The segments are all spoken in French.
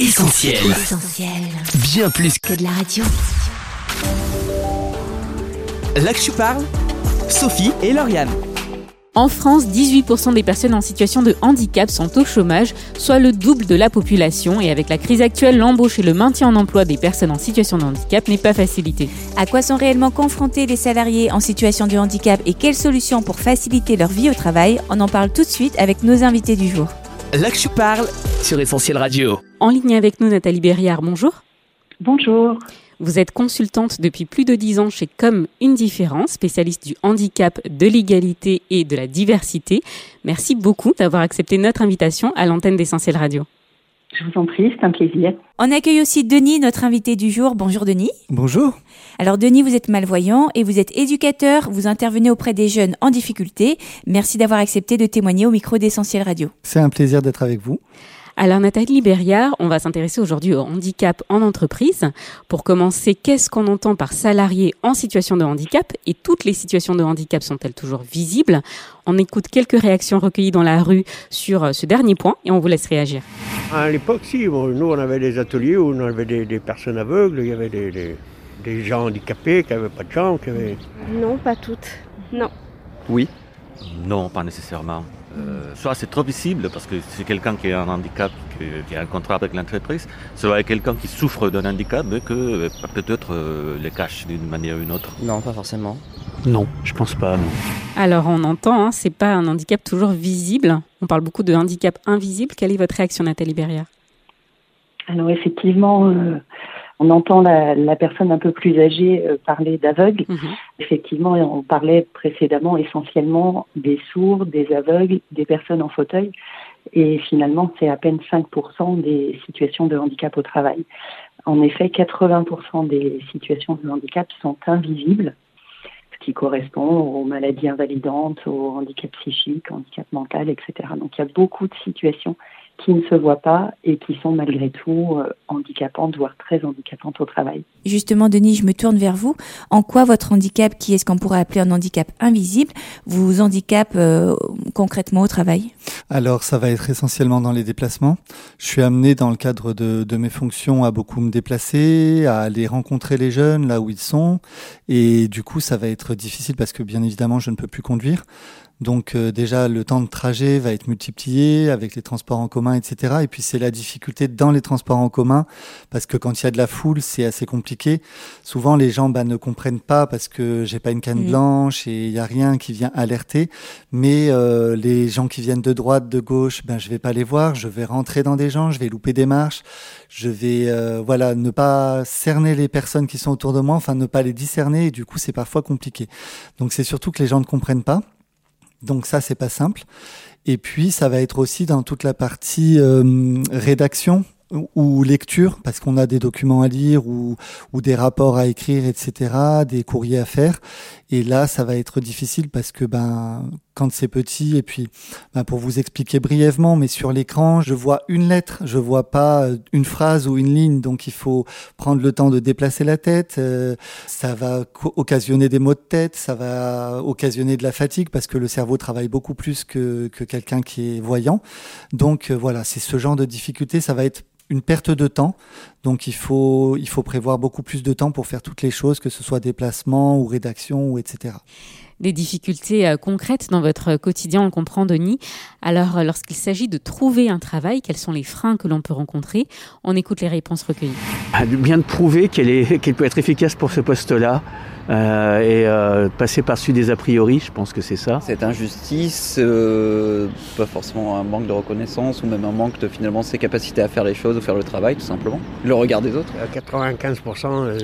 Essentiel. Essentiel. Bien plus Que de la radio. Là que Sophie et Lauriane. En France, 18% des personnes en situation de handicap sont au chômage, soit le double de la population. Et avec la crise actuelle, l'embauche et le maintien en emploi des personnes en situation de handicap n'est pas facilité. À quoi sont réellement confrontés les salariés en situation de handicap et quelles solutions pour faciliter leur vie au travail? On en parle tout de suite avec nos invités du jour. Là que sur Essentiel Radio. En ligne avec nous, Nathalie Berriard, bonjour. Bonjour. Vous êtes consultante depuis plus de 10 ans chez Comme une différence, spécialiste du handicap, de l'égalité et de la diversité. Merci beaucoup d'avoir accepté notre invitation à l'antenne d'Essentiel Radio. Je vous en prie, c'est un plaisir. On accueille aussi Denis, notre invité du jour. Bonjour Denis. Bonjour. Alors Denis, vous êtes malvoyant et vous êtes éducateur, vous intervenez auprès des jeunes en difficulté. Merci d'avoir accepté de témoigner au micro d'Essentiel Radio. C'est un plaisir d'être avec vous. Alors Nathalie Berriard, on va s'intéresser aujourd'hui au handicap en entreprise. Pour commencer, qu'est-ce qu'on entend par salarié en situation de handicap? Et toutes les situations de handicap sont-elles toujours visibles? On écoute quelques réactions recueillies dans la rue sur euh, ce dernier point et on vous laisse réagir. À l'époque, si, bon, nous on avait des ateliers où on avait des, des personnes aveugles, il y avait des, des- des gens handicapés qui n'avaient pas de jambes, qui avaient... Non, pas toutes. Non. Oui. Non, pas nécessairement. Euh, soit c'est trop visible parce que c'est quelqu'un qui a un handicap, qui, qui a un contrat avec l'entreprise, soit quelqu'un qui souffre d'un handicap mais que euh, peut-être euh, le cache d'une manière ou d'une autre. Non, pas forcément. Non, je pense pas, non. Alors on entend, hein, c'est pas un handicap toujours visible. On parle beaucoup de handicap invisible. Quelle est votre réaction Nathalie Berriard Alors effectivement, euh, on entend la, la personne un peu plus âgée euh, parler d'aveugle. Mhm. Effectivement, on parlait précédemment essentiellement des sourds, des aveugles, des personnes en fauteuil. Et finalement, c'est à peine 5% des situations de handicap au travail. En effet, 80% des situations de handicap sont invisibles, ce qui correspond aux maladies invalidantes, au handicap psychique, au handicap mental, etc. Donc il y a beaucoup de situations qui ne se voient pas et qui sont malgré tout euh, handicapantes, voire très handicapantes au travail. Justement Denis, je me tourne vers vous. En quoi votre handicap, qui est ce qu'on pourrait appeler un handicap invisible, vous handicape euh, concrètement au travail? Alors, ça va être essentiellement dans les déplacements. Je suis amené dans le cadre de, de mes fonctions à beaucoup me déplacer, à aller rencontrer les jeunes là où ils sont. Et du coup, ça va être difficile parce que bien évidemment, je ne peux plus conduire. Donc euh, déjà, le temps de trajet va être multiplié avec les transports en commun, etc. Et puis c'est la difficulté dans les transports en commun parce que quand il y a de la foule, c'est assez compliqué. Souvent, les gens bah, ne comprennent pas parce que j'ai pas une canne Mhm. blanche et il y a rien qui vient alerter. Mais euh, les gens qui viennent de droite, de gauche, ben je vais pas les voir. Je vais rentrer dans des gens, je vais louper des marches, je vais euh, voilà ne pas cerner les personnes qui sont autour de moi, enfin ne pas les discerner. Et du coup, c'est parfois compliqué. Donc c'est surtout que les gens ne comprennent pas. Donc ça, c'est pas simple. Et puis, ça va être aussi dans toute la partie euh, rédaction ou- lecture, parce qu'on a des documents à lire ou des rapports à écrire, etc., des courriers à faire. Et là, ça va être difficile parce que ben, quand c'est petit, et puis ben, pour vous expliquer brièvement, mais sur l'écran, je vois une lettre, je vois pas euh, une phrase ou une ligne, donc il faut prendre le temps de déplacer la tête. euh, ça va occasionner des maux de tête, ça va occasionner de la fatigue parce que le cerveau travaille beaucoup plus que, que quelqu'un qui est voyant. Donc euh, voilà, c'est ce genre de difficulté, ça va être une perte de temps. Donc il faut, il faut prévoir beaucoup plus de temps pour faire toutes les choses, que ce soit déplacement ou rédaction ou etc. Des difficultés euh, concrètes dans votre quotidien, on comprend Denis. Alors euh, lorsqu'il s'agit de trouver un travail, quels sont les freins que l'on peut rencontrer? On écoute les réponses recueillies. Ah, Bien de prouver qu'elle est- qu'elle peut être efficace pour ce poste-là euh, et euh, passer par-dessus des a priori, je pense que c'est ça. Cette injustice, euh, pas forcément un manque de reconnaissance ou même un manque de finalement ses capacités à faire les choses ou faire le travail tout simplement. Le regard des autres. À 95%, euh,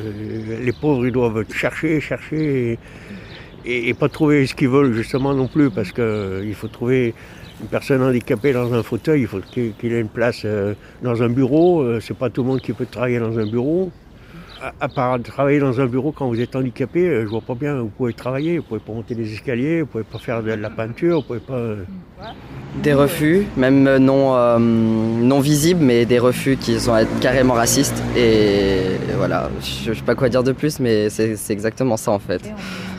les pauvres, ils doivent chercher, chercher et, et- et pas trouver ce qu'ils veulent justement non plus parce qu'il faut trouver une personne handicapée dans un fauteuil, il faut qu'il qu'il ait une place euh, dans un bureau. Euh, C'est pas tout le monde qui peut travailler dans un bureau. À, à part travailler dans un bureau quand vous êtes handicapé, euh, je vois pas bien, vous pouvez travailler, vous pouvez pas monter des escaliers, vous pouvez pas faire de la peinture, vous pouvez pas... euh, Des refus, même non, euh, non visibles, mais des refus qui sont carrément racistes. Et voilà, je, je sais pas quoi dire de plus, mais c'est exactement ça en fait.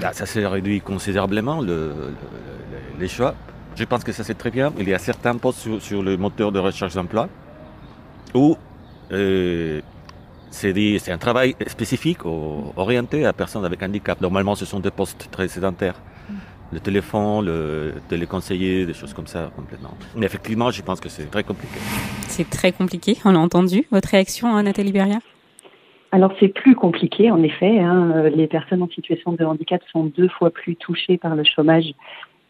Ah, ça s'est réduit considérablement le- le- le- les choix. Je pense que ça c'est très bien. Il y a certains postes sur, sur le moteur de recherche d'emploi où Euh, c'est un travail spécifique orienté à personnes avec handicap. Normalement, ce sont des postes très sédentaires. Mm. Le téléphone, le téléconseiller, des choses comme ça complètement. Mais effectivement, je pense que c'est très compliqué. C'est très compliqué, on l'a entendu. Votre réaction, hein, Nathalie Berrière? Alors c'est plus compliqué en effet. Hein. Les personnes en situation de handicap sont deux fois plus touchées par le chômage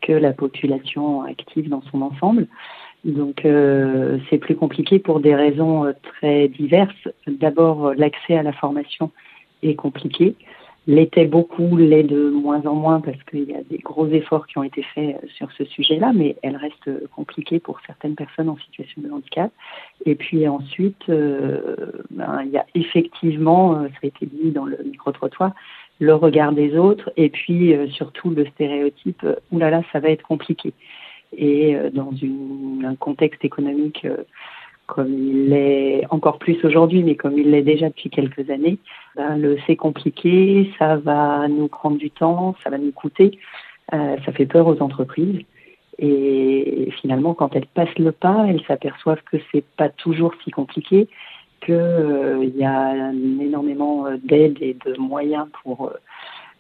que la population active dans son ensemble. Donc euh, c'est plus compliqué pour des raisons euh, très diverses. D'abord, l'accès à la formation est compliqué. L'était beaucoup, l'est de moins en moins parce qu'il y a des gros efforts qui ont été faits euh, sur ce sujet-là, mais elle reste compliquée pour certaines personnes en situation de handicap. Et puis ensuite, ben, il y a effectivement, ça a été dit dans le micro-trottoir, le regard des autres et puis surtout le stéréotype, oulala, ça va être compliqué et euh, dans un contexte économique euh, comme il l'est encore plus aujourd'hui, mais comme il l'est déjà depuis quelques années, ben, le c'est compliqué, ça va nous prendre du temps, ça va nous coûter, euh, ça fait peur aux entreprises. Et finalement, quand elles passent le pas, elles s'aperçoivent que c'est pas toujours si compliqué, qu'il y a énormément d'aides et de moyens pour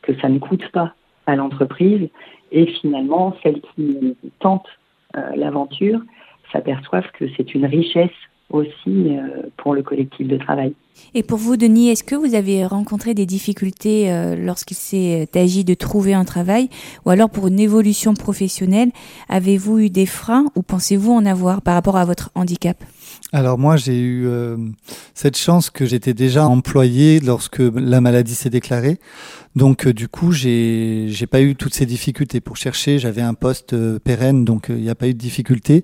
que ça ne coûte pas à l'entreprise et finalement, celles qui tentent euh, l'aventure s'aperçoivent que c'est une richesse aussi euh, pour le collectif de travail. Et pour vous, Denis, est-ce que vous avez rencontré des difficultés euh, lorsqu'il s'est agi de trouver un travail ou alors pour une évolution professionnelle Avez-vous eu des freins ou pensez-vous en avoir par rapport à votre handicap? Alors moi j'ai eu cette chance que j'étais déjà employé lorsque la maladie s'est déclarée. Donc euh, du coup, j'ai j'ai pas eu toutes ces difficultés pour chercher. J'avais un poste euh, pérenne, donc il n'y a pas eu de difficulté.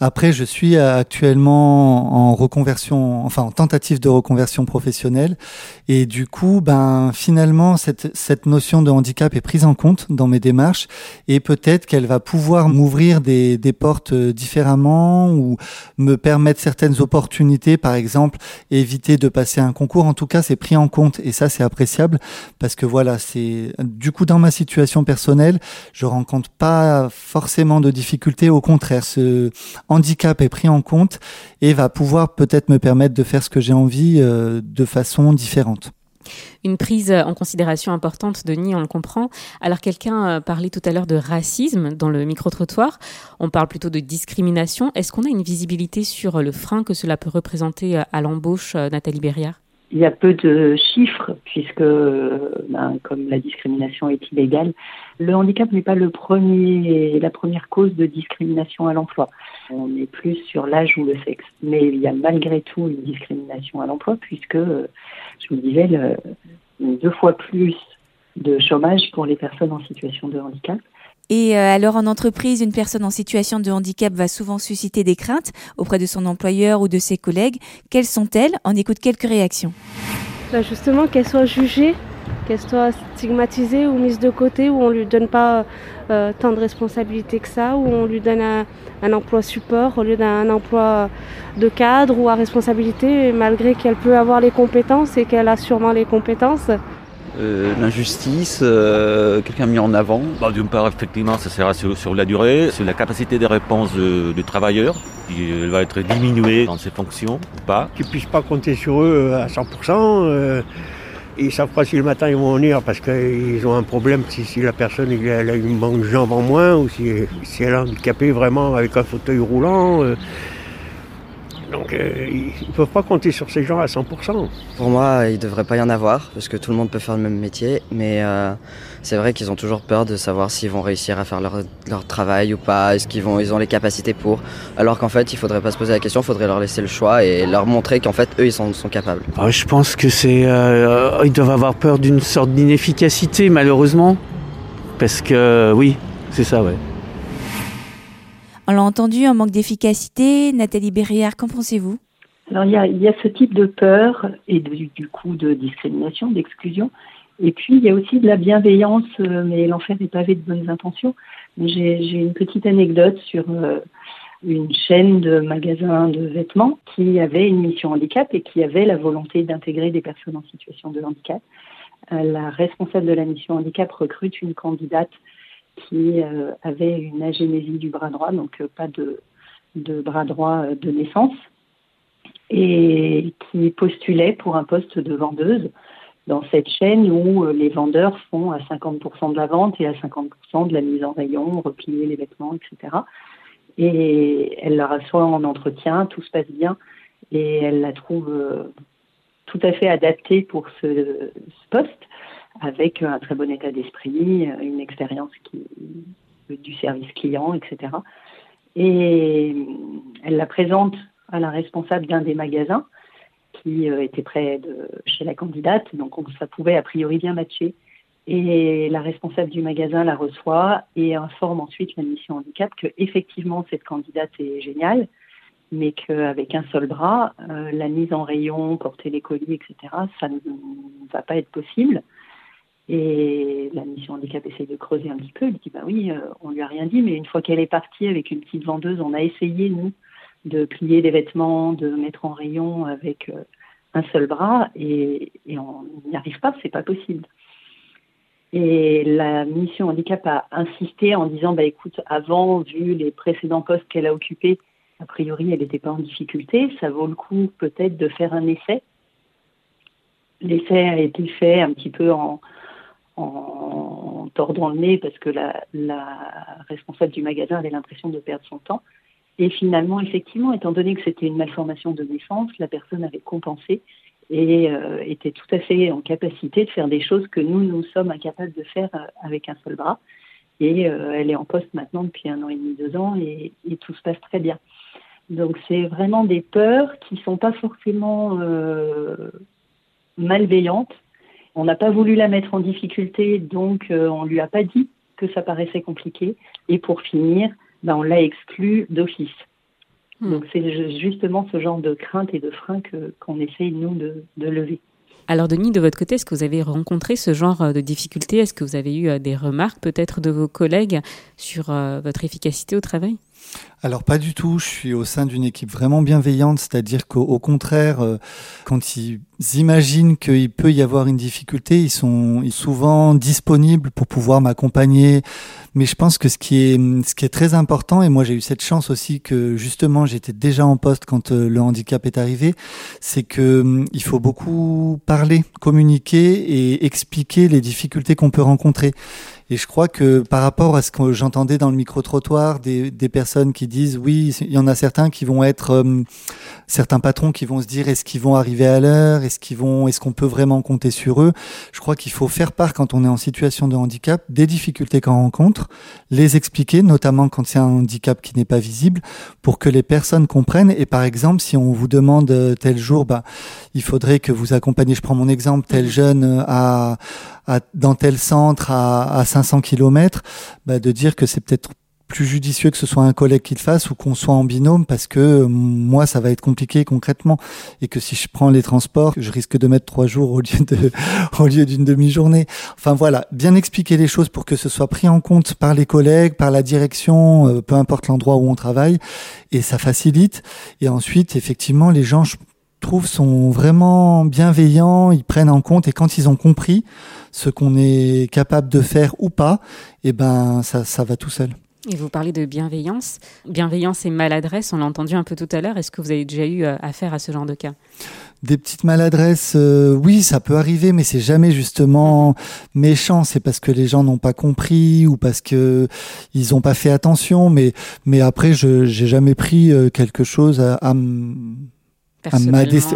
Après, je suis actuellement en reconversion, enfin en tentative de reconversion professionnelle, et du coup, ben finalement, cette cette notion de handicap est prise en compte dans mes démarches, et peut-être qu'elle va pouvoir m'ouvrir des des portes euh, différemment ou me permettre certaines opportunités, par exemple, éviter de passer un concours. En tout cas, c'est pris en compte, et ça c'est appréciable parce que voilà c'est du coup dans ma situation personnelle, je rencontre pas forcément de difficultés. Au contraire, ce handicap est pris en compte et va pouvoir peut-être me permettre de faire ce que j'ai envie euh, de façon différente. Une prise en considération importante, Denis, on le comprend. Alors quelqu'un euh, parlait tout à l'heure de racisme dans le micro-trottoir. On parle plutôt de discrimination. Est-ce qu'on a une visibilité sur le frein que cela peut représenter à l'embauche, euh, Nathalie Berrière? Il y a peu de chiffres puisque, ben, comme la discrimination est illégale, le handicap n'est pas le premier, la première cause de discrimination à l'emploi. On est plus sur l'âge ou le sexe, mais il y a malgré tout une discrimination à l'emploi puisque, je vous disais, deux fois plus de chômage pour les personnes en situation de handicap. Et euh, alors en entreprise, une personne en situation de handicap va souvent susciter des craintes auprès de son employeur ou de ses collègues. Quelles sont-elles? On écoute quelques réactions. Bah, justement, qu'elle soit jugée, qu'elle soit stigmatisée ou mise de côté, où on lui donne pas euh, tant de responsabilités que ça, où on lui donne un, emploi support au lieu d'un emploi de cadre ou à responsabilité, malgré qu'elle peut avoir les compétences et qu'elle a sûrement les compétences. Euh, l'injustice, euh, quelqu'un mis en avant bah, D'une part, effectivement, ça sera sur, la durée, sur la capacité de réponse du travailleur, qui va être diminuée dans ses fonctions ou pas. Qu'ils ne puissent pas compter sur eux à 100%. ils ne savent pas si le matin ils vont venir parce qu'ils ont un problème, si, la personne elle a une manque de jambes en moins ou si, si elle est handicapée vraiment avec un fauteuil roulant. Donc euh, ils ne peuvent pas compter sur ces gens à 100%. Pour moi, il ne devrait pas y en avoir, parce que tout le monde peut faire le même métier, mais euh, c'est vrai qu'ils ont toujours peur de savoir s'ils vont réussir à faire leur, travail ou pas, est-ce qu'ils vont, ils ont les capacités pour, alors qu'en fait, il ne faudrait pas se poser la question, il faudrait leur laisser le choix et leur montrer qu'en fait, eux, ils sont, sont capables. Ah, je pense que c'est... Euh, ils doivent avoir peur d'une sorte d'inefficacité, malheureusement, parce que oui, c'est ça, ouais. On l'a entendu, un manque d'efficacité. Nathalie Berriard, qu'en pensez-vous? Alors, il y, a, ce type de peur et du coup de discrimination, d'exclusion. Et puis, il y a aussi de la bienveillance, euh, mais l'enfer est pavé de bonnes intentions. J'ai une petite anecdote sur euh, une chaîne de magasins de vêtements qui avait une mission handicap et qui avait la volonté d'intégrer des personnes en situation de handicap. Euh, la responsable de la mission handicap recrute une candidate qui euh, avait une agénésie du bras droit, donc euh, pas de, bras droit euh, de naissance. et qui postulait pour un poste de vendeuse dans cette chaîne où les vendeurs font à 50% de la vente et à 50% de la mise en rayon, replier les vêtements, etc. Et elle la reçoit en entretien, tout se passe bien et elle la trouve tout à fait adaptée pour ce, poste avec un très bon état d'esprit, une expérience qui, du service client, etc. Et elle la présente à la responsable d'un des magasins qui euh, était près de chez la candidate, donc ça pouvait a priori bien matcher. Et la responsable du magasin la reçoit et informe ensuite la mission handicap que effectivement cette candidate est géniale, mais qu'avec un seul bras, euh, la mise en rayon, porter les colis, etc., ça ne va pas être possible. Et la mission handicap essaie de creuser un petit peu. Elle dit bah oui, euh, on lui a rien dit, mais une fois qu'elle est partie avec une petite vendeuse, on a essayé nous de plier les vêtements, de mettre en rayon avec euh, un seul bras et, on n'y arrive pas, c'est pas possible. Et la mission handicap a insisté en disant bah écoute, avant, vu les précédents postes qu'elle a occupés, a priori elle n'était pas en difficulté, ça vaut le coup peut-être de faire un essai. L'essai a été fait un petit peu en, en tordant le nez parce que la, responsable du magasin avait l'impression de perdre son temps. Et finalement, effectivement, étant donné que c'était une malformation de naissance, la personne avait compensé et euh, était tout à fait en capacité de faire des choses que nous, nous sommes incapables de faire euh, avec un seul bras. Et euh, elle est en poste maintenant depuis un an et demi, deux ans, et, et tout se passe très bien. Donc c'est vraiment des peurs qui sont pas forcément malveillantes. On n'a pas voulu la mettre en difficulté, donc on lui a pas dit que ça paraissait compliqué. Et pour finir, ben, on l'a exclu d'office. Hmm. Donc c'est justement ce genre de crainte et de frein qu'on essaye, nous, de, lever. Alors Denis, de votre côté, est-ce que vous avez rencontré ce genre euh, de difficultés Est-ce que vous avez eu euh, des remarques peut-être de vos collègues sur euh, votre efficacité au travail? Alors pas du tout, je suis au sein d'une équipe vraiment bienveillante, c'est-à-dire qu'au contraire, quand ils imaginent qu'il peut y avoir une difficulté, ils sont souvent disponibles pour pouvoir m'accompagner, mais je pense que ce qui est, ce qui est très important, et moi j'ai eu cette chance aussi que justement j'étais déjà en poste quand euh, le handicap est arrivé, c'est que hum, il faut beaucoup parler, communiquer et expliquer les difficultés qu'on peut rencontrer. Et je crois que par rapport à ce que j'entendais dans le micro-trottoir, des, des, personnes qui disent oui, il y en a certains qui vont être, hum, certains patrons qui vont se dire est-ce qu'ils vont arriver à l'heure, est-ce qu'ils vont, est-ce qu'on peut vraiment compter sur eux? Je crois qu'il faut faire part quand on est en situation de handicap des difficultés qu'on rencontre, les expliquer, notamment quand c'est un handicap qui n'est pas visible, pour que les personnes comprennent. Et par exemple, si on vous demande euh, tel jour, bah, il faudrait que vous accompagniez, je prends mon exemple, tel mhm. jeune à dans tel centre à, à 500 km, bah, de dire que c'est peut-être plus judicieux que ce soit un collègue qui le fasse ou qu'on soit en binôme parce que euh, moi ça va être compliqué concrètement et que si je prends les transports je risque de mettre trois jours au lieu de au lieu d'une demi-journée. Enfin voilà. Bien expliquer les choses pour que ce soit pris en compte par les collègues par la direction euh, peu importe l'endroit où on travaille et ça facilite. Et ensuite effectivement les gens je trouve sont vraiment bienveillants ils prennent en compte et quand ils ont compris ce qu'on est capable de faire ou pas, et eh ben ça, ça va tout seul. Et vous parlez de bienveillance. Bienveillance et maladresse, on l'a entendu un peu tout à l'heure. Est-ce que vous avez déjà eu euh, affaire à ce genre de cas? Des petites maladresses, euh, oui, ça peut arriver, mais c'est jamais justement méchant. C'est parce que les gens n'ont pas compris ou parce que ils n'ont pas fait attention. Mais mais après, je j'ai jamais pris euh, quelque chose à, à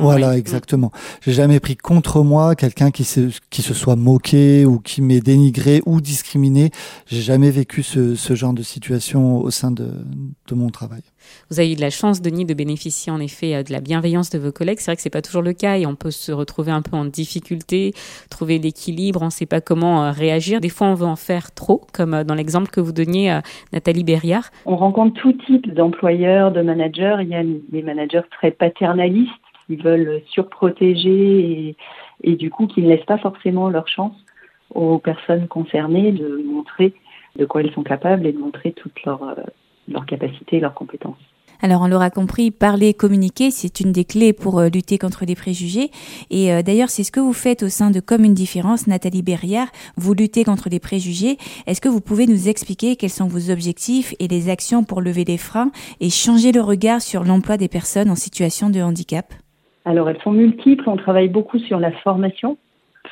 voilà, exactement. J'ai jamais pris contre moi quelqu'un qui se, qui se soit moqué ou qui m'ait dénigré ou discriminé. J'ai jamais vécu ce, ce genre de situation au sein de, de mon travail. Vous avez eu de la chance, Denis, de bénéficier en effet euh, de la bienveillance de vos collègues. C'est vrai que c'est pas toujours le cas et on peut se retrouver un peu en difficulté, trouver l'équilibre, on ne sait pas comment euh, réagir. Des fois, on veut en faire trop, comme euh, dans l'exemple que vous donniez, Nathalie Berriard. On rencontre tout type d'employeurs, de managers. Il y a des managers très paternalistes qui veulent surprotéger et, et du coup qui ne laissent pas forcément leur chance aux personnes concernées de montrer de quoi elles sont capables et de montrer toutes leurs leurs capacités leurs compétences. Alors on l'aura compris, parler, communiquer, c'est une des clés pour euh, lutter contre les préjugés. Et euh, d'ailleurs, c'est ce que vous faites au sein de Comme une différence, Nathalie Berriard. Vous luttez contre les préjugés. Est-ce que vous pouvez nous expliquer quels sont vos objectifs et les actions pour lever les freins et changer le regard sur l'emploi des personnes en situation de handicap? Alors elles sont multiples, on travaille beaucoup sur la formation,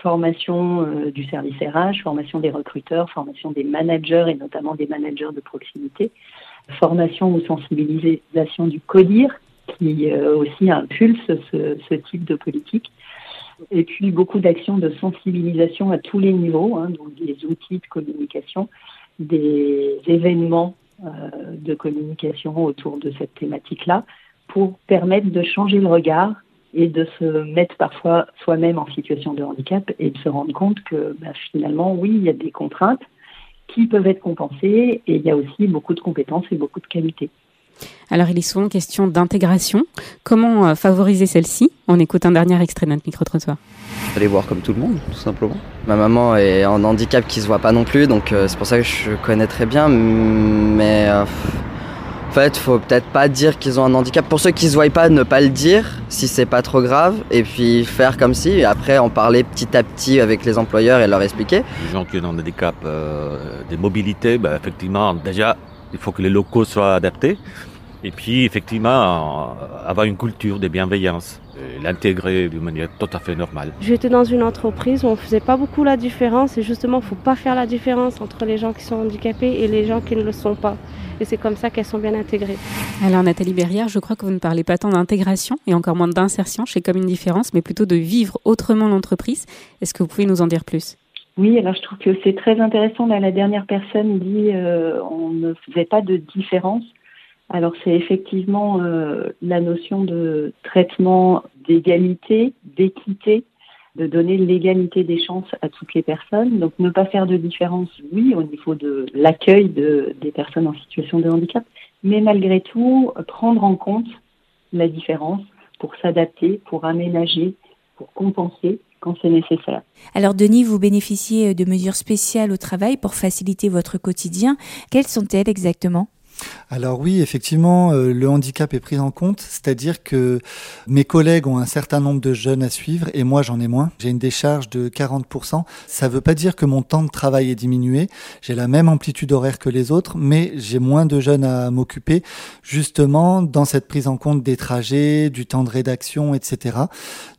formation euh, du service RH, formation des recruteurs, formation des managers et notamment des managers de proximité, formation ou sensibilisation du CODIR qui euh, aussi impulse ce, type de politique. Et puis beaucoup d'actions de sensibilisation à tous les niveaux, hein, donc des outils de communication, des événements euh, de communication autour de cette thématique-là pour permettre de changer le regard et de se mettre parfois soi-même en situation de handicap et de se rendre compte que bah, finalement, oui, il y a des contraintes qui peuvent être compensées et il y a aussi beaucoup de compétences et beaucoup de qualités. Alors, il est souvent question d'intégration. Comment euh, favoriser celle-ci? On écoute un dernier extrait de notre micro-trottoir. Aller voir comme tout le monde, tout simplement. Ma maman est en handicap qui se voit pas non plus, donc euh, c'est pour ça que je connais très bien. Mais euh, fait, faut peut-être pas dire qu'ils ont un handicap. Pour ceux qui se voient pas, ne pas le dire si c'est pas trop grave, et puis faire comme si. Et après, en parler petit à petit avec les employeurs et leur expliquer. Les gens qui ont un handicap des mobilités, bah, effectivement, déjà, il faut que les locaux soient adaptés. Et puis, effectivement, avoir une culture de bienveillance, l'intégrer d'une manière tout à fait normale. J'étais dans une entreprise où on faisait pas beaucoup la différence et justement, il ne faut pas faire la différence entre les gens qui sont handicapés et les gens qui ne le sont pas. Et c'est comme ça qu'elles sont bien intégrées. Alors Nathalie Berrière, je crois que vous ne parlez pas tant d'intégration et encore moins d'insertion chez Comme une différence, mais plutôt de vivre autrement l'entreprise. Est-ce que vous pouvez nous en dire plus? Oui, alors je trouve que c'est très intéressant. Là, la dernière personne dit euh, on ne faisait pas de différence. Alors c'est effectivement euh, la notion de traitement d'égalité, d'équité, de donner l'égalité des chances à toutes les personnes. Donc ne pas faire de différence, oui, au niveau de l'accueil de, des personnes en situation de handicap, mais malgré tout prendre en compte la différence pour s'adapter, pour aménager, pour compenser quand c'est nécessaire. Alors Denis, vous bénéficiez de mesures spéciales au travail pour faciliter votre quotidien. Quelles sont-elles exactement? Alors oui, effectivement, euh, le handicap est pris en compte, c'est-à-dire que mes collègues ont un certain nombre de jeunes à suivre et moi j'en ai moins. J'ai une décharge de 40%. Ça ne veut pas dire que mon temps de travail est diminué. J'ai la même amplitude horaire que les autres, mais j'ai moins de jeunes à m'occuper, justement dans cette prise en compte des trajets, du temps de rédaction, etc.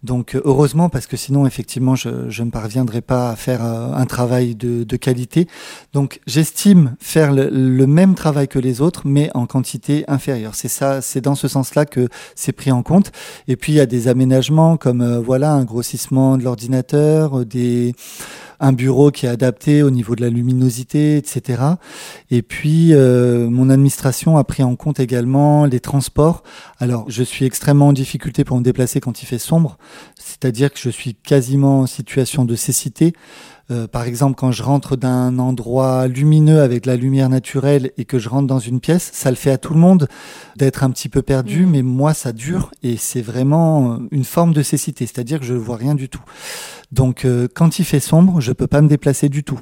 Donc heureusement, parce que sinon effectivement je, ne parviendrai pas à faire euh, un travail de, qualité. Donc j'estime faire le même travail que les autres mais en quantité inférieure. C'est ça, c'est dans ce sens-là que c'est pris en compte. Et puis il y a des aménagements comme euh, voilà un grossissement de l'ordinateur, euh, des un bureau qui est adapté au niveau de la luminosité, etc. Et puis, euh, mon administration a pris en compte également les transports. Alors, je suis extrêmement en difficulté pour me déplacer quand il fait sombre, c'est-à-dire que je suis quasiment en situation de cécité. Euh, par exemple, quand je rentre d'un endroit lumineux avec la lumière naturelle et que je rentre dans une pièce, ça le fait à tout le monde d'être un petit peu perdu, mmh. mais moi, ça dure et c'est vraiment une forme de cécité, c'est-à-dire que je ne vois rien du tout. Donc, euh, quand il fait sombre, je peux pas me déplacer du tout.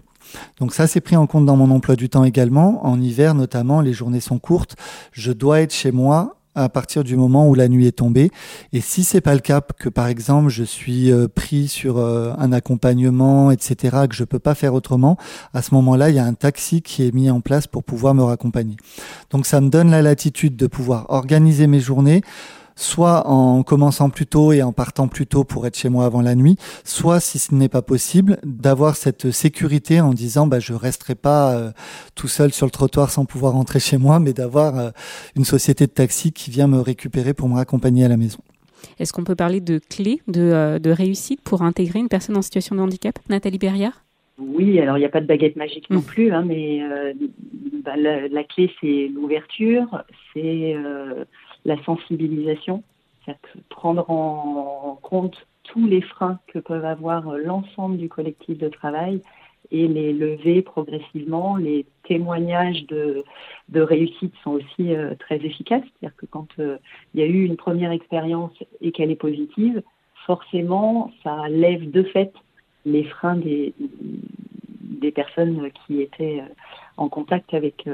Donc ça, c'est pris en compte dans mon emploi du temps également. En hiver, notamment, les journées sont courtes. Je dois être chez moi à partir du moment où la nuit est tombée. Et si c'est pas le cas, que par exemple je suis euh, pris sur euh, un accompagnement, etc., que je peux pas faire autrement, à ce moment-là, il y a un taxi qui est mis en place pour pouvoir me raccompagner. Donc ça me donne la latitude de pouvoir organiser mes journées soit en commençant plus tôt et en partant plus tôt pour être chez moi avant la nuit, soit si ce n'est pas possible, d'avoir cette sécurité en disant bah je resterai pas euh, tout seul sur le trottoir sans pouvoir rentrer chez moi, mais d'avoir euh, une société de taxi qui vient me récupérer pour me raccompagner à la maison. Est-ce qu'on peut parler de clés de, euh, de, réussite pour intégrer une personne en situation de handicap Nathalie Berriard oui, alors il n'y a pas de baguette magique non mmh. plus, hein, mais bah, la, la, clé c'est l'ouverture, c'est la sensibilisation, prendre en compte tous les freins que peuvent avoir l'ensemble du collectif de travail et les lever progressivement. Les témoignages de, réussite sont aussi euh, très efficaces. C'est-à-dire que quand euh, il y a eu une première expérience et qu'elle est positive, forcément, ça lève de fait les freins des, personnes qui étaient euh, en contact avec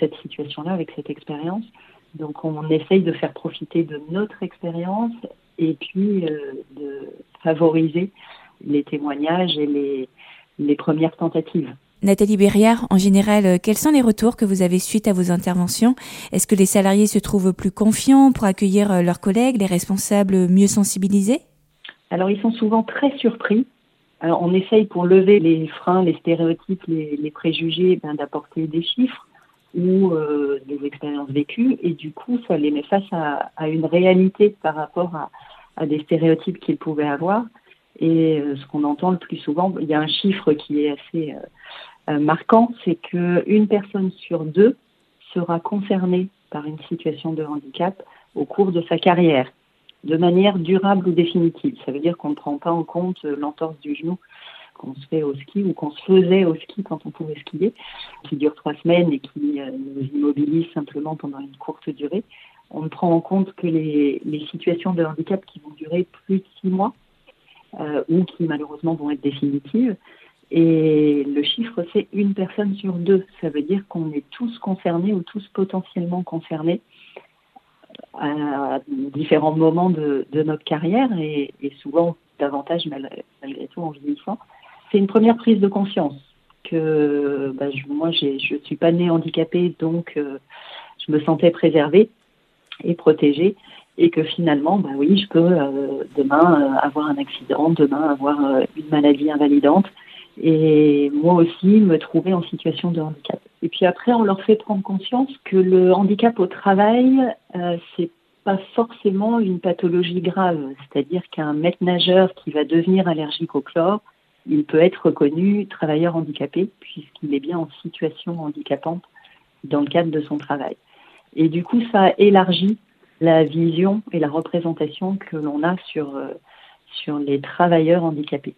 cette situation-là, avec cette expérience. Donc on essaye de faire profiter de notre expérience et puis euh, de favoriser les témoignages et les, les premières tentatives. Nathalie Berriard, en général, euh, quels sont les retours que vous avez suite à vos interventions? Est-ce que les salariés se trouvent plus confiants pour accueillir euh, leurs collègues, les responsables mieux sensibilisés? Alors, ils sont souvent très surpris. Alors, on essaye pour lever les freins, les stéréotypes, les, préjugés, ben, d'apporter des chiffres ou euh, des expériences vécues. Et du coup, ça les met face à, une réalité par rapport à, à des stéréotypes qu'ils pouvaient avoir. Et ce qu'on entend le plus souvent, il y a un chiffre qui est assez euh, marquant, c'est qu'une personne sur deux sera concernée par une situation de handicap au cours de sa carrière, de manière durable ou définitive. Ça veut dire qu'on ne prend pas en compte l'entorse du genou qu'on se fait au ski ou qu'on se faisait au ski quand on pouvait skier, qui dure trois semaines et qui euh, nous immobilise simplement pendant une courte durée. On ne prend en compte que les, situations de handicap qui vont durer plus de six mois euh, ou qui malheureusement vont être définitives. Et le chiffre, c'est une personne sur deux. Ça veut dire qu'on est tous concernés ou tous potentiellement concernés à différents moments de, notre carrière et, souvent davantage malgré, tout en vieillissant. C'est une première prise de conscience que bah, moi, je ne suis pas née handicapée, donc euh, je me sentais préservée et protégée et que finalement, bah oui, je peux euh, demain euh, avoir un accident, demain avoir une maladie invalidante et moi aussi me trouver en situation de handicap. Et puis après, on leur fait prendre conscience que le handicap au travail, c'est pas forcément une pathologie grave. C'est-à-dire qu'un maître nageur qui va devenir allergique au chlore, il peut être reconnu travailleur handicapé puisqu'il est bien en situation handicapante dans le cadre de son travail. Et du coup, ça élargit la vision et la représentation que l'on a sur, euh, sur les travailleurs handicapés.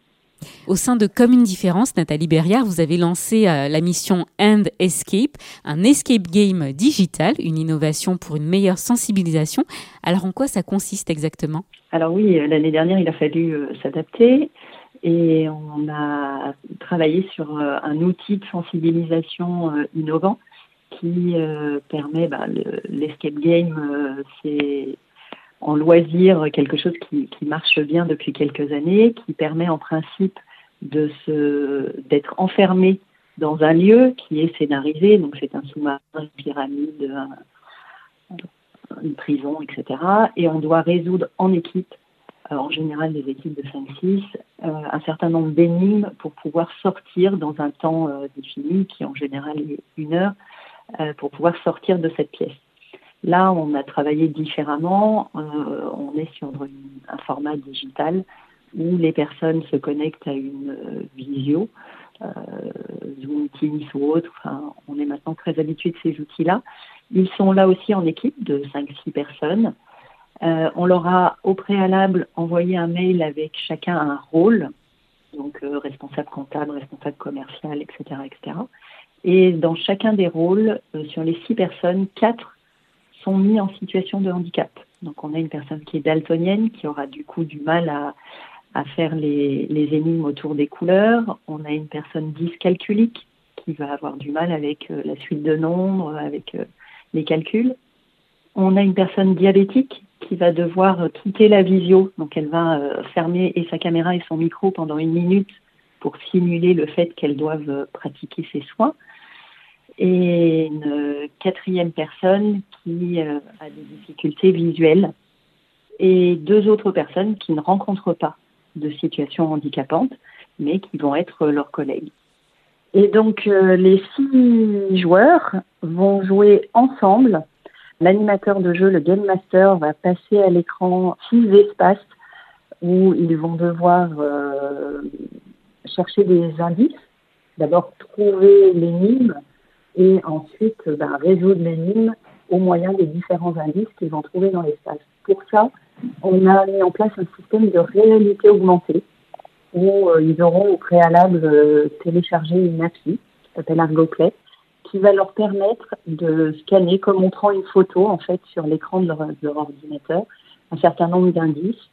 Au sein de Comme une différence, Nathalie Berriard, vous avez lancé euh, la mission End Escape, un escape game digital, une innovation pour une meilleure sensibilisation. Alors en quoi ça consiste exactement? Alors oui, euh, l'année dernière, il a fallu s'adapter et on a travaillé sur un outil de sensibilisation innovant qui permet, bah, l'escape game, c'est en loisir quelque chose qui, marche bien depuis quelques années, qui permet en principe d'être enfermé dans un lieu qui est scénarisé, donc c'est un sous-marin, une pyramide, une prison, etc. Et on doit résoudre en équipe, euh, en général des équipes de 5-6, euh, un certain nombre d'énigmes pour pouvoir sortir dans un temps euh, défini, qui en général est une heure, pour pouvoir sortir de cette pièce. Là, on a travaillé différemment. Euh, on est sur un format digital où les personnes se connectent à une euh, visio, euh, Zoom, Teams ou autre. On est maintenant très habitué de ces outils-là. Ils sont là aussi en équipe de 5-6 personnes. On leur a au préalable envoyé un mail avec chacun un rôle, donc responsable comptable, responsable commercial, etc., etc. Et dans chacun des rôles, sur les six personnes, quatre sont mis en situation de handicap. Donc on a une personne qui est daltonienne, qui aura du coup du mal à, faire les, énigmes autour des couleurs. On a une personne dyscalculique qui va avoir du mal avec euh, la suite de nombres, avec euh, les calculs. On a une personne diabétique qui va devoir euh, quitter la visio, donc elle va fermer et sa caméra et son micro pendant une minute pour simuler le fait qu'elle doive pratiquer ses soins et une quatrième personne qui euh, a des difficultés visuelles et deux autres personnes qui ne rencontrent pas de situation handicapante, mais qui vont être leurs collègues. Et donc euh, les six joueurs vont jouer ensemble. L'animateur de jeu, le game master, va passer à l'écran six espaces où ils vont devoir euh, chercher des indices. D'abord trouver l'énigme et ensuite ben, résoudre l'énigme au moyen des différents indices qu'ils vont trouver dans l'espace. Pour ça, on a mis en place un système de réalité augmentée où euh, ils auront au préalable euh, téléchargé une appli qui s'appelle ArgoPlay qui va leur permettre de scanner, comme on prend une photo en fait sur l'écran de leur, ordinateur, un certain nombre d'indices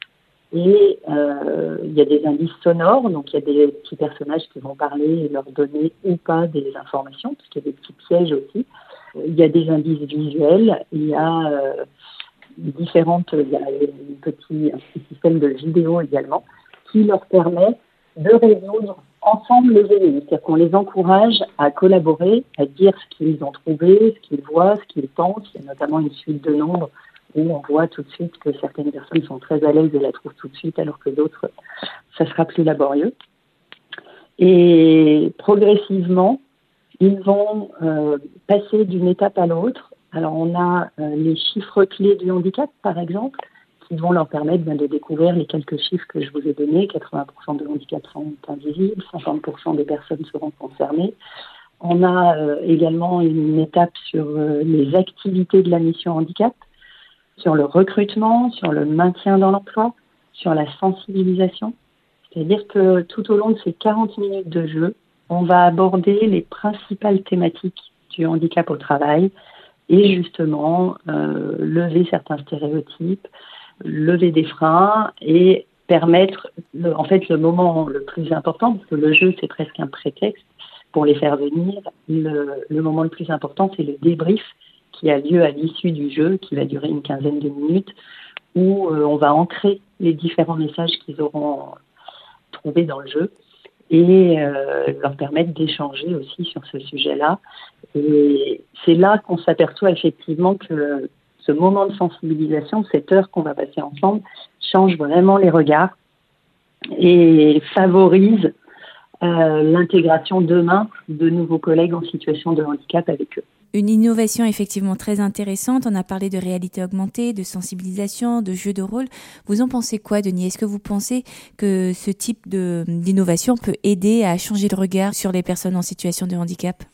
et euh, il y a des indices sonores, donc il y a des petits personnages qui vont parler et leur donner ou pas des informations, parce qu'il y a des petits pièges aussi. Il y a des indices visuels, il y a euh, différentes, il y a un petit, système de vidéo également, qui leur permet de résoudre ensemble le C'est-à-dire qu'on les encourage à collaborer, à dire ce qu'ils ont trouvé, ce qu'ils voient, ce qu'ils pensent. Il y a notamment une suite de nombres où on voit tout de suite que certaines personnes sont très à l'aise et la trouvent tout de suite, alors que d'autres, ça sera plus laborieux. Et progressivement, ils vont euh, passer d'une étape à l'autre. Alors on a euh, les chiffres clés du handicap, par exemple, qui vont leur permettre ben, de découvrir les quelques chiffres que je vous ai donnés. 80% de handicaps sont invisibles, 50% des personnes seront concernées. On a euh, également une étape sur les activités de la mission handicap, sur le recrutement, sur le maintien dans l'emploi, sur la sensibilisation. C'est-à-dire que tout au long de ces 40 minutes de jeu, on va aborder les principales thématiques du handicap au travail et justement euh, lever certains stéréotypes, lever des freins et permettre, en fait, le moment le plus important, parce que le jeu c'est presque un prétexte pour les faire venir, le, le moment le plus important c'est le débrief qui a lieu à l'issue du jeu, qui va durer une quinzaine de minutes, où euh, on va ancrer les différents messages qu'ils auront trouvés dans le jeu et euh, leur permettre d'échanger aussi sur ce sujet-là. Et c'est là qu'on s'aperçoit effectivement que ce moment de sensibilisation, cette heure qu'on va passer ensemble, change vraiment les regards et favorise euh, l'intégration demain de nouveaux collègues en situation de handicap avec eux. Une innovation effectivement très intéressante. On a parlé de réalité augmentée, de sensibilisation, de jeu de rôle. Vous en pensez quoi, Denis? Est-ce que vous pensez que ce type d'innovation peut aider à changer le regard sur les personnes en situation de handicap?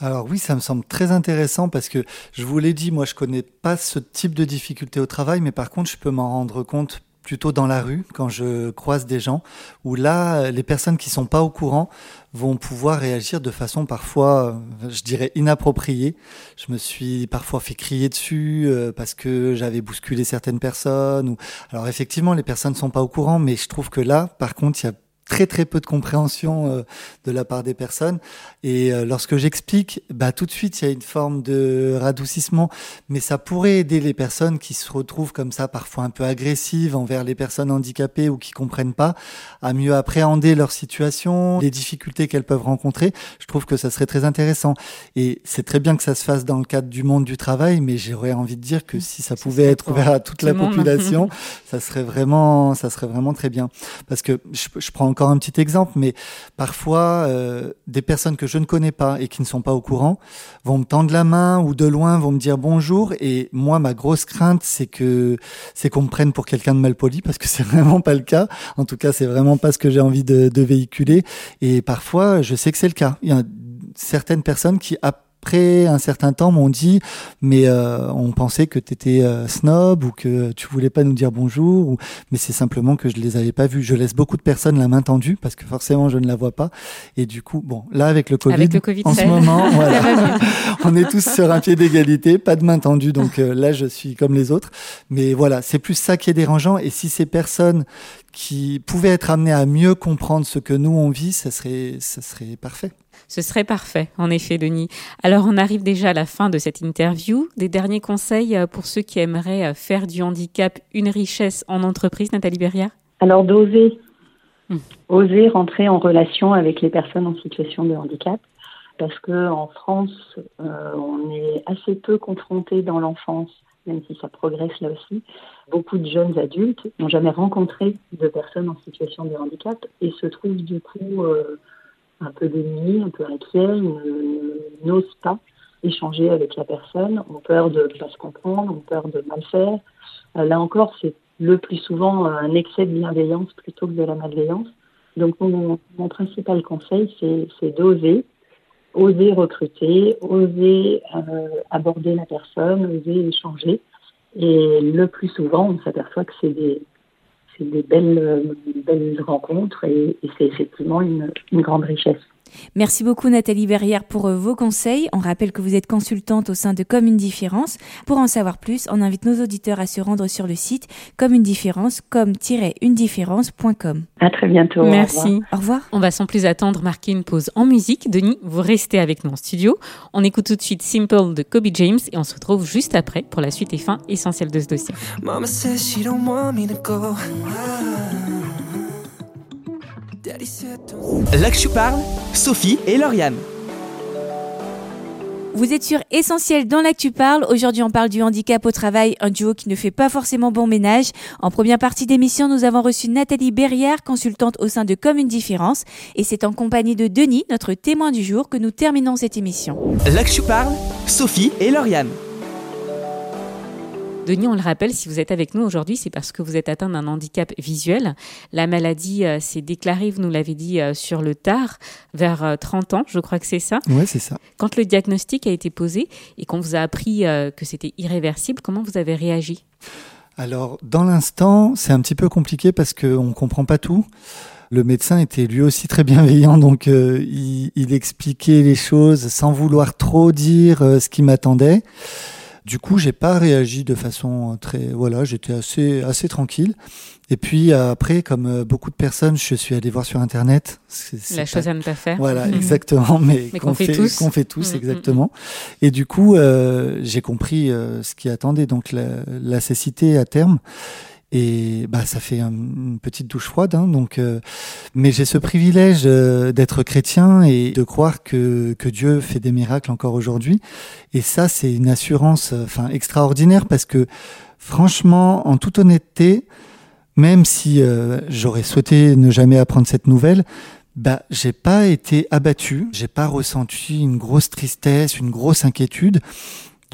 Alors oui, ça me semble très intéressant parce que je vous l'ai dit, moi je connais pas ce type de difficulté au travail, mais par contre je peux m'en rendre compte plutôt dans la rue quand je croise des gens où là les personnes qui sont pas au courant vont pouvoir réagir de façon parfois je dirais inappropriée. Je me suis parfois fait crier dessus euh, parce que j'avais bousculé certaines personnes ou alors effectivement les personnes sont pas au courant mais je trouve que là par contre il y a très très peu de compréhension euh, de la part des personnes. Et euh, lorsque j'explique, bah, tout de suite, il y a une forme de radoucissement. Mais ça pourrait aider les personnes qui se retrouvent comme ça, parfois un peu agressives envers les personnes handicapées ou qui comprennent pas, à mieux appréhender leur situation, les difficultés qu'elles peuvent rencontrer. Je trouve que ça serait très intéressant. Et c'est très bien que ça se fasse dans le cadre du monde du travail, mais j'aurais envie de dire que si ça pouvait être ouvert à toute la population, ça serait vraiment, ça serait vraiment très bien. Parce que je, je prends encore un petit exemple, mais parfois, euh, des personnes que je ne connais pas et qui ne sont pas au courant vont me tendre la main ou de loin vont me dire bonjour. Et moi, ma grosse crainte, c'est que c'est qu'on me prenne pour quelqu'un de mal poli, parce que c'est vraiment pas le cas. En tout cas, c'est vraiment pas ce que j'ai envie de, véhiculer. Et parfois, je sais que c'est le cas. Il y a certaines personnes qui après un certain temps m'ont dit mais euh, on pensait que tu étais euh, snob ou que tu voulais pas nous dire bonjour ou... mais c'est simplement que je les avais pas vus. Je laisse beaucoup de personnes la main tendue parce que forcément je ne la vois pas. Et du coup bon là avec le Covid, en ce moment voilà, on est tous sur un pied d'égalité pas de main tendue. Donc euh, là je suis comme les autres. Mais voilà c'est plus ça qui est dérangeant. Et si ces personnes qui pouvaient être amenées à mieux comprendre ce que nous on vit ça serait ça serait parfait ce serait parfait, en effet, Denis. Alors, on arrive déjà à la fin de cette interview. Des derniers conseils euh, pour ceux qui aimeraient euh, faire du handicap une richesse en entreprise, Nathalie Berrière Alors, d'oser. Hmm. Oser rentrer en relation avec les personnes en situation de handicap. Parce qu'en France, euh, on est assez peu confronté dans l'enfance, même si ça progresse là aussi. Beaucoup de jeunes adultes n'ont jamais rencontré de personnes en situation de handicap et se trouvent du coup un peu démunis, un peu inquiets, n'osent pas échanger avec la personne, ont peur de ne pas se comprendre, ont peur de mal faire. Euh, là encore, c'est le plus souvent un excès de bienveillance plutôt que de la malveillance. Donc mon, principal conseil, c'est d'oser, oser recruter, oser euh, aborder la personne, oser échanger. Et le plus souvent, on s'aperçoit que c'est des, c'est des belles, rencontres et, c'est effectivement une grande richesse. Merci beaucoup Nathalie Berrière pour euh, vos conseils. On rappelle que vous êtes consultante au sein de Comme une différence. Pour en savoir plus, on invite nos auditeurs à se rendre sur le site comme une différence, comme-une-différence.com. À très bientôt. Merci. Au revoir. On va sans plus attendre marquer une pause en musique. Denis, vous restez avec nous en studio. On écoute tout de suite Simple de Kobe James et on se retrouve juste après pour la suite et fin essentielle de ce dossier. Je parle, Sophie et Lauriane. Vous êtes sur Essentiel dans l'actu parle. Aujourd'hui, on parle du handicap au travail, un duo qui ne fait pas forcément bon ménage. En première partie d'émission, nous avons reçu Nathalie Berrière, consultante au sein de Comme une différence. Et c'est en compagnie de Denis, notre témoin du jour, que nous terminons cette émission. Je parle, Sophie et Lauriane. Denis, on le rappelle, si vous êtes avec nous aujourd'hui, c'est parce que vous êtes atteint d'un handicap visuel. La maladie euh, s'est déclarée, vous nous l'avez dit, euh, sur le tard, vers euh, 30 ans, je crois que c'est ça. Oui, c'est ça. Quand le diagnostic a été posé et qu'on vous a appris euh, que c'était irréversible, comment vous avez réagi? Alors, dans l'instant, c'est un petit peu compliqué parce qu'on ne comprend pas tout. Le médecin était lui aussi très bienveillant, donc il, il expliquait les choses sans vouloir trop dire ce qui m'attendait. Du coup, j'ai pas réagi de façon très, voilà, j'étais assez, assez tranquille. Et puis après, comme euh, beaucoup de personnes, je suis allé voir sur internet. C'est La pas- chose à ne pas faire. Voilà, exactement, mais, Mais qu'on fait tous. qu'on fait tous, Mhm, exactement. Et du coup, euh, j'ai compris euh, ce qui attendait, donc la, la cécité à terme. Et bah, ça fait un- une petite douche froide, hein, donc. euh, mais j'ai ce privilège euh, d'être chrétien et de croire que que Dieu fait des miracles encore aujourd'hui. Et ça, c'est une assurance, enfin, extraordinaire parce que, franchement, en toute honnêteté, même si euh, j'aurais souhaité ne jamais apprendre cette nouvelle, bah, j'ai pas été abattu, j'ai pas ressenti une grosse tristesse, une grosse inquiétude.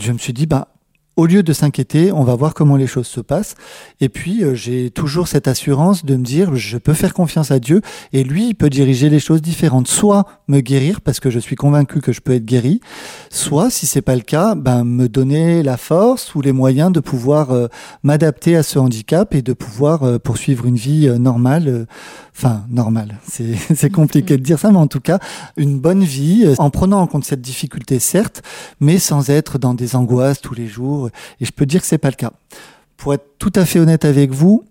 Je me suis dit, bah, au lieu de s'inquiéter, on va voir comment les choses se passent. Et puis, euh, j'ai toujours cette assurance de me dire, je peux faire confiance à Dieu et lui, il peut diriger les choses différentes. Soit me guérir parce que je suis convaincu que je peux être guéri, soit, si c'est pas le cas, ben, me donner la force ou les moyens de pouvoir euh, m'adapter à ce handicap et de pouvoir euh, poursuivre une vie normale. Enfin, normale. C'est compliqué de dire ça, mais en tout cas, une bonne vie en prenant en compte cette difficulté, certes, mais sans être dans des angoisses tous les jours. Et je peux dire que c'est pas le cas. Pour être tout à fait honnête avec vous,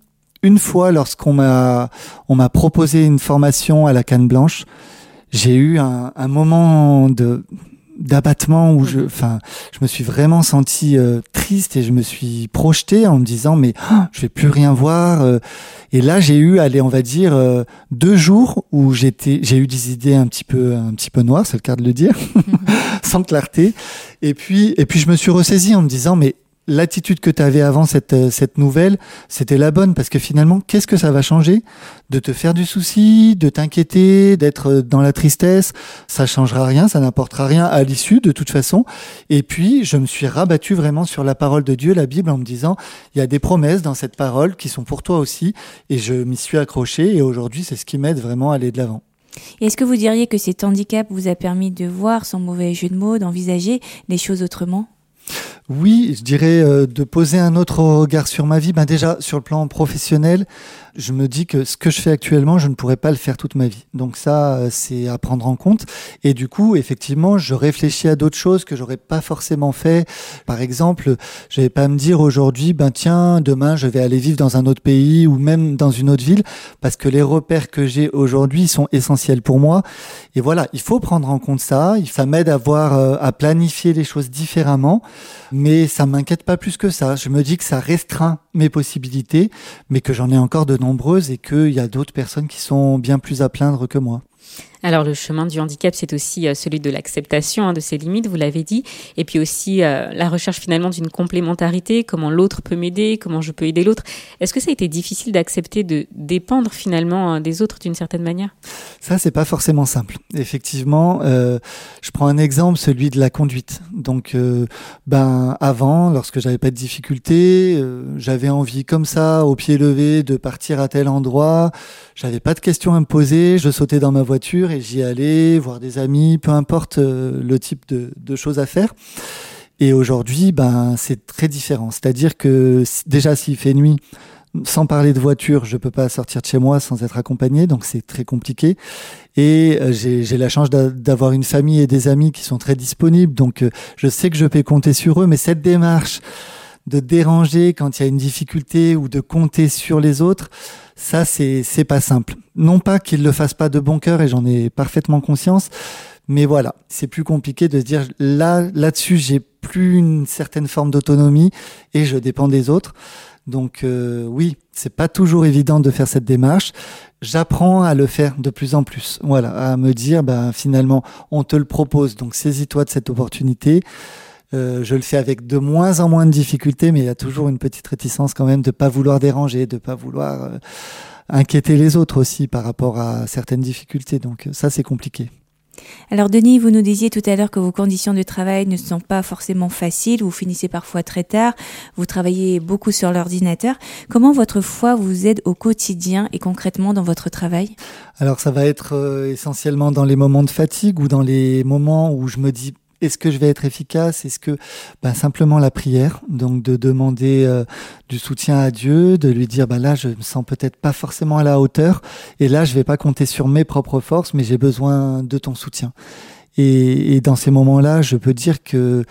une fois, lorsqu'on m'a proposé une formation à la canne blanche, j'ai eu un moment de d'abattement où je enfin je me suis vraiment senti euh, triste et je me suis projeté en me disant mais oh, je vais plus rien voir euh. et là j'ai eu allez on va dire euh, deux jours où j'étais j'ai eu des idées un petit peu un petit peu noires c'est le cas de le dire sans clarté. Et puis et puis je me suis ressaisi en me disant mais l'attitude que tu avais avant cette, euh, cette nouvelle, c'était la bonne parce que finalement, qu'est-ce que ça va changer? De te faire du souci, de t'inquiéter, d'être euh, dans la tristesse, ça changera rien, ça n'apportera rien à l'issue de toute façon. Et puis, je me suis rabattu vraiment sur la parole de Dieu, la Bible, en me disant, il y a des promesses dans cette parole qui sont pour toi aussi. Et je m'y suis accroché et aujourd'hui, c'est ce qui m'aide vraiment à aller de l'avant. Est-ce que vous diriez que cet handicap vous a permis de voir, sans mauvais jeu de mots, d'envisager les choses autrement? Oui, je dirais euh, de poser un autre regard sur ma vie. Ben déjà, sur le plan professionnel, je me dis que ce que je fais actuellement, je ne pourrais pas le faire toute ma vie. Donc ça, euh, c'est à prendre en compte. Et du coup, effectivement, je réfléchis à d'autres choses que j'aurais pas forcément fait. Par exemple, je vais pas me dire aujourd'hui, ben tiens, demain, je vais aller vivre dans un autre pays ou même dans une autre ville, parce que les repères que j'ai aujourd'hui sont essentiels pour moi. Et voilà, il faut prendre en compte ça. Ça m'aide à euh, à planifier les choses différemment mais ça m'inquiète pas plus que ça. Je me dis que ça restreint mes possibilités, mais que j'en ai encore de nombreuses et qu'il y a d'autres personnes qui sont bien plus à plaindre que moi. Alors le chemin du handicap, c'est aussi euh, celui de l'acceptation hein, de ses limites, vous l'avez dit, et puis aussi euh, la recherche finalement d'une complémentarité, comment l'autre peut m'aider, comment je peux aider l'autre? Est-ce que ça a été difficile d'accepter de dépendre finalement euh, des autres d'une certaine manière? Ça, c'est pas forcément simple. Effectivement, je prends un exemple, celui de la conduite. Donc, ben avant, lorsque j'avais pas de difficultés, j'avais envie comme ça, au pied levé, de partir à tel endroit. J'avais pas de questions à me poser. Je sautais dans ma voiture et j'y allais voir des amis, peu importe euh, le type de, choses à faire. Et aujourd'hui, ben c'est très différent. C'est-à-dire que déjà s'il fait nuit, sans parler de voiture, je peux pas sortir de chez moi sans être accompagné, donc c'est très compliqué. Et euh, j'ai la chance d'a- d'avoir une famille et des amis qui sont très disponibles, donc euh, je sais que je peux compter sur eux. Mais cette démarche de déranger quand il y a une difficulté ou de compter sur les autres, ça c'est c'est pas simple. Non pas qu'ils le fassent pas de bon cœur et j'en ai parfaitement conscience, mais voilà, c'est plus compliqué de se dire là là-dessus j'ai plus une certaine forme d'autonomie et je dépends des autres. Donc euh, oui, c'est pas toujours évident de faire cette démarche. j'apprends à le faire de plus en plus. Voilà, à me dire, ben, finalement, on te le propose, donc saisis-toi de cette opportunité. Euh, je le fais avec de moins en moins de difficultés, mais il y a toujours une petite réticence quand même de pas vouloir déranger, de pas vouloir euh, inquiéter les autres aussi par rapport à certaines difficultés. Donc ça, c'est compliqué. Alors Denis, vous nous disiez tout à l'heure que vos conditions de travail ne sont pas forcément faciles, vous finissez parfois très tard, vous travaillez beaucoup sur l'ordinateur. Comment votre foi vous aide au quotidien et concrètement dans votre travail? Alors ça va être euh, essentiellement dans les moments de fatigue ou dans les moments où je me dis est-ce que je vais être efficace? Est-ce que ben, simplement la prière, donc de demander euh, du soutien à Dieu, de lui dire ben là je me sens peut-être pas forcément à la hauteur, et là je vais pas compter sur mes propres forces, mais j'ai besoin de ton soutien. Et, et dans ces moments-là, je peux dire que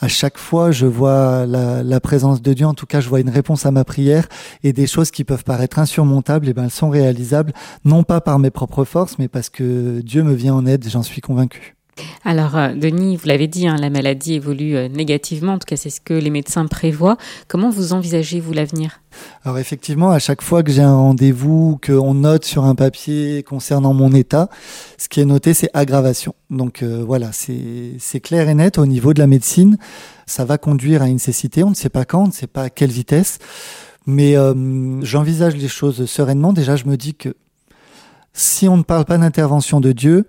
à chaque fois, je vois la, la, présence de Dieu. En tout cas, je vois une réponse à ma prière et des choses qui peuvent paraître insurmontables. Et ben, elles sont réalisables, non pas par mes propres forces, mais parce que Dieu me vient en aide. J'en suis convaincu. Alors, euh, Denis, vous l'avez dit, hein, la maladie évolue euh, négativement, en tout cas c'est ce que les médecins prévoient. Comment vous envisagez-vous l'avenir? Alors effectivement, à chaque fois que j'ai un rendez-vous, qu'on note sur un papier concernant mon état, ce qui est noté, c'est aggravation. Donc euh, voilà, c'est clair et net au niveau de la médecine. Ça va conduire à une cécité, on ne sait pas quand, on ne sait pas à quelle vitesse. Mais j'envisage les choses sereinement. Déjà, je me dis que si on ne parle pas d'intervention de Dieu,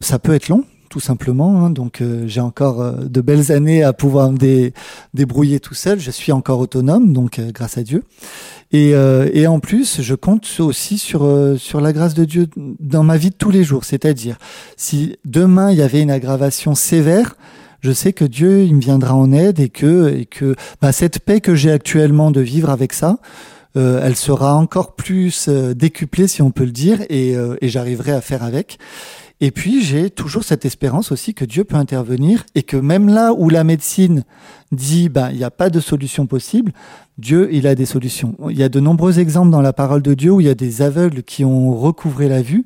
ça peut être long, tout simplement. Hein. Donc euh, j'ai encore euh, de belles années à pouvoir me débrouiller tout seul. Je suis encore autonome, donc euh, grâce à Dieu. Et, et, en plus, je compte aussi sur sur la grâce de Dieu dans ma vie de tous les jours. C'est-à-dire, si demain il y avait une aggravation sévère, je sais que Dieu il me viendra en aide et que et que bah, cette paix que j'ai actuellement de vivre avec ça. elle sera encore plus décuplée si on peut le dire et, et j'arriverai à faire avec. Et puis j'ai toujours cette espérance aussi que Dieu peut intervenir et que même là où la médecine dit ben il n'y a pas de solution possible, Dieu il a des solutions. Il y a de nombreux exemples dans la parole de Dieu où il y a des aveugles qui ont recouvré la vue.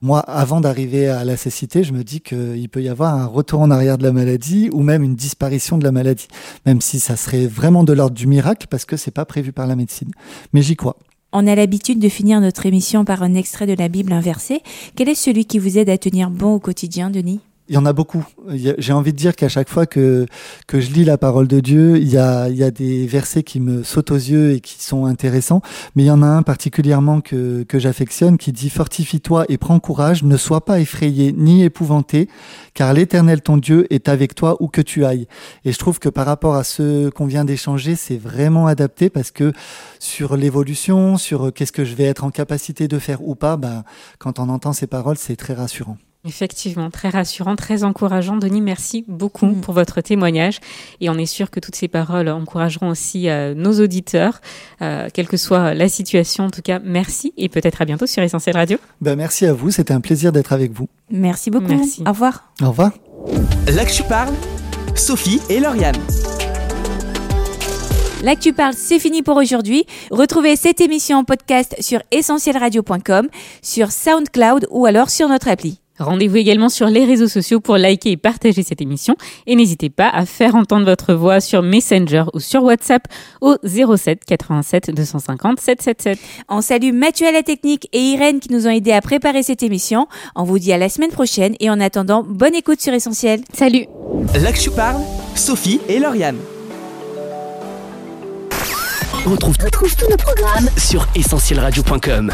Moi, avant d'arriver à la cécité, je me dis qu'il peut y avoir un retour en arrière de la maladie ou même une disparition de la maladie, même si ça serait vraiment de l'ordre du miracle parce que c'est pas prévu par la médecine. Mais j'y crois. On a l'habitude de finir notre émission par un extrait de la Bible inversé. Quel est celui qui vous aide à tenir bon au quotidien, Denis? Il y en a beaucoup. J'ai envie de dire qu'à chaque fois que, que je lis la parole de Dieu, il y, a, il y a des versets qui me sautent aux yeux et qui sont intéressants. Mais il y en a un particulièrement que, que j'affectionne qui dit Fortifie-toi et prends courage, ne sois pas effrayé ni épouvanté, car l'Éternel ton Dieu est avec toi où que tu ailles. Et je trouve que par rapport à ce qu'on vient d'échanger, c'est vraiment adapté parce que sur l'évolution, sur qu'est-ce que je vais être en capacité de faire ou pas, ben, quand on entend ces paroles, c'est très rassurant. Effectivement, très rassurant, très encourageant. Denis, merci beaucoup mm. pour votre témoignage. Et on est sûr que toutes ces paroles encourageront aussi euh, nos auditeurs, euh, quelle que soit la situation. En tout cas, merci et peut-être à bientôt sur Essentiel Radio. Ben, merci à vous, c'était un plaisir d'être avec vous. Merci beaucoup. Merci. Au revoir. Au revoir. Là que tu parles, Sophie et Lauriane. L'actu parle, c'est fini pour aujourd'hui. Retrouvez cette émission en podcast sur essentielradio.com, sur SoundCloud ou alors sur notre appli. Rendez-vous également sur les réseaux sociaux pour liker et partager cette émission. Et n'hésitez pas à faire entendre votre voix sur Messenger ou sur WhatsApp au 07 87 250 777. On salue Mathieu à la technique et Irène qui nous ont aidés à préparer cette émission. On vous dit à la semaine prochaine et en attendant, bonne écoute sur Essentiel. Salut Là que parle, Sophie et Lauriane. On retrouve, tous nos programmes sur essentielradio.com.